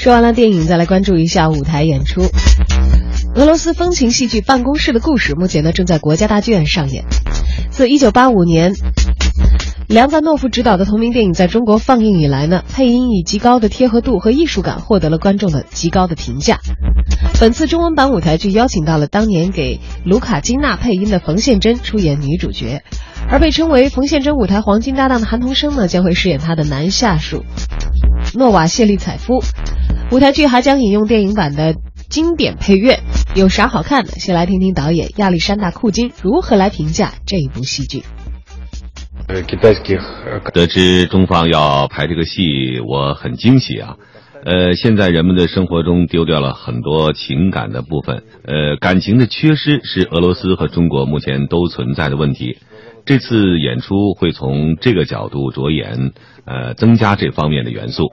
说完了电影，再来关注一下舞台演出。俄罗斯风情戏剧《办公室的故事》目前呢正在国家大剧院上演。自1985年梁赞诺夫执导的同名电影在中国放映以来呢，配音以极高的贴合度和艺术感获得了观众的极高的评价。本次中文版舞台剧邀请到了当年给卢卡金娜配音的冯宪珍出演女主角，而被称为冯宪珍舞台黄金搭档的韩童生呢将会饰演她的男下属诺瓦谢利采夫。舞台剧还将引用电影版的经典配乐，有啥好看的？先来听听导演亚历山大·库金如何来评价这一部戏剧。得知中方要拍这个戏，我很惊喜啊！呃，现在人们的生活中丢掉了很多情感的部分，呃，感情的缺失是俄罗斯和中国目前都存在的问题。这次演出会从这个角度着眼，呃，增加这方面的元素。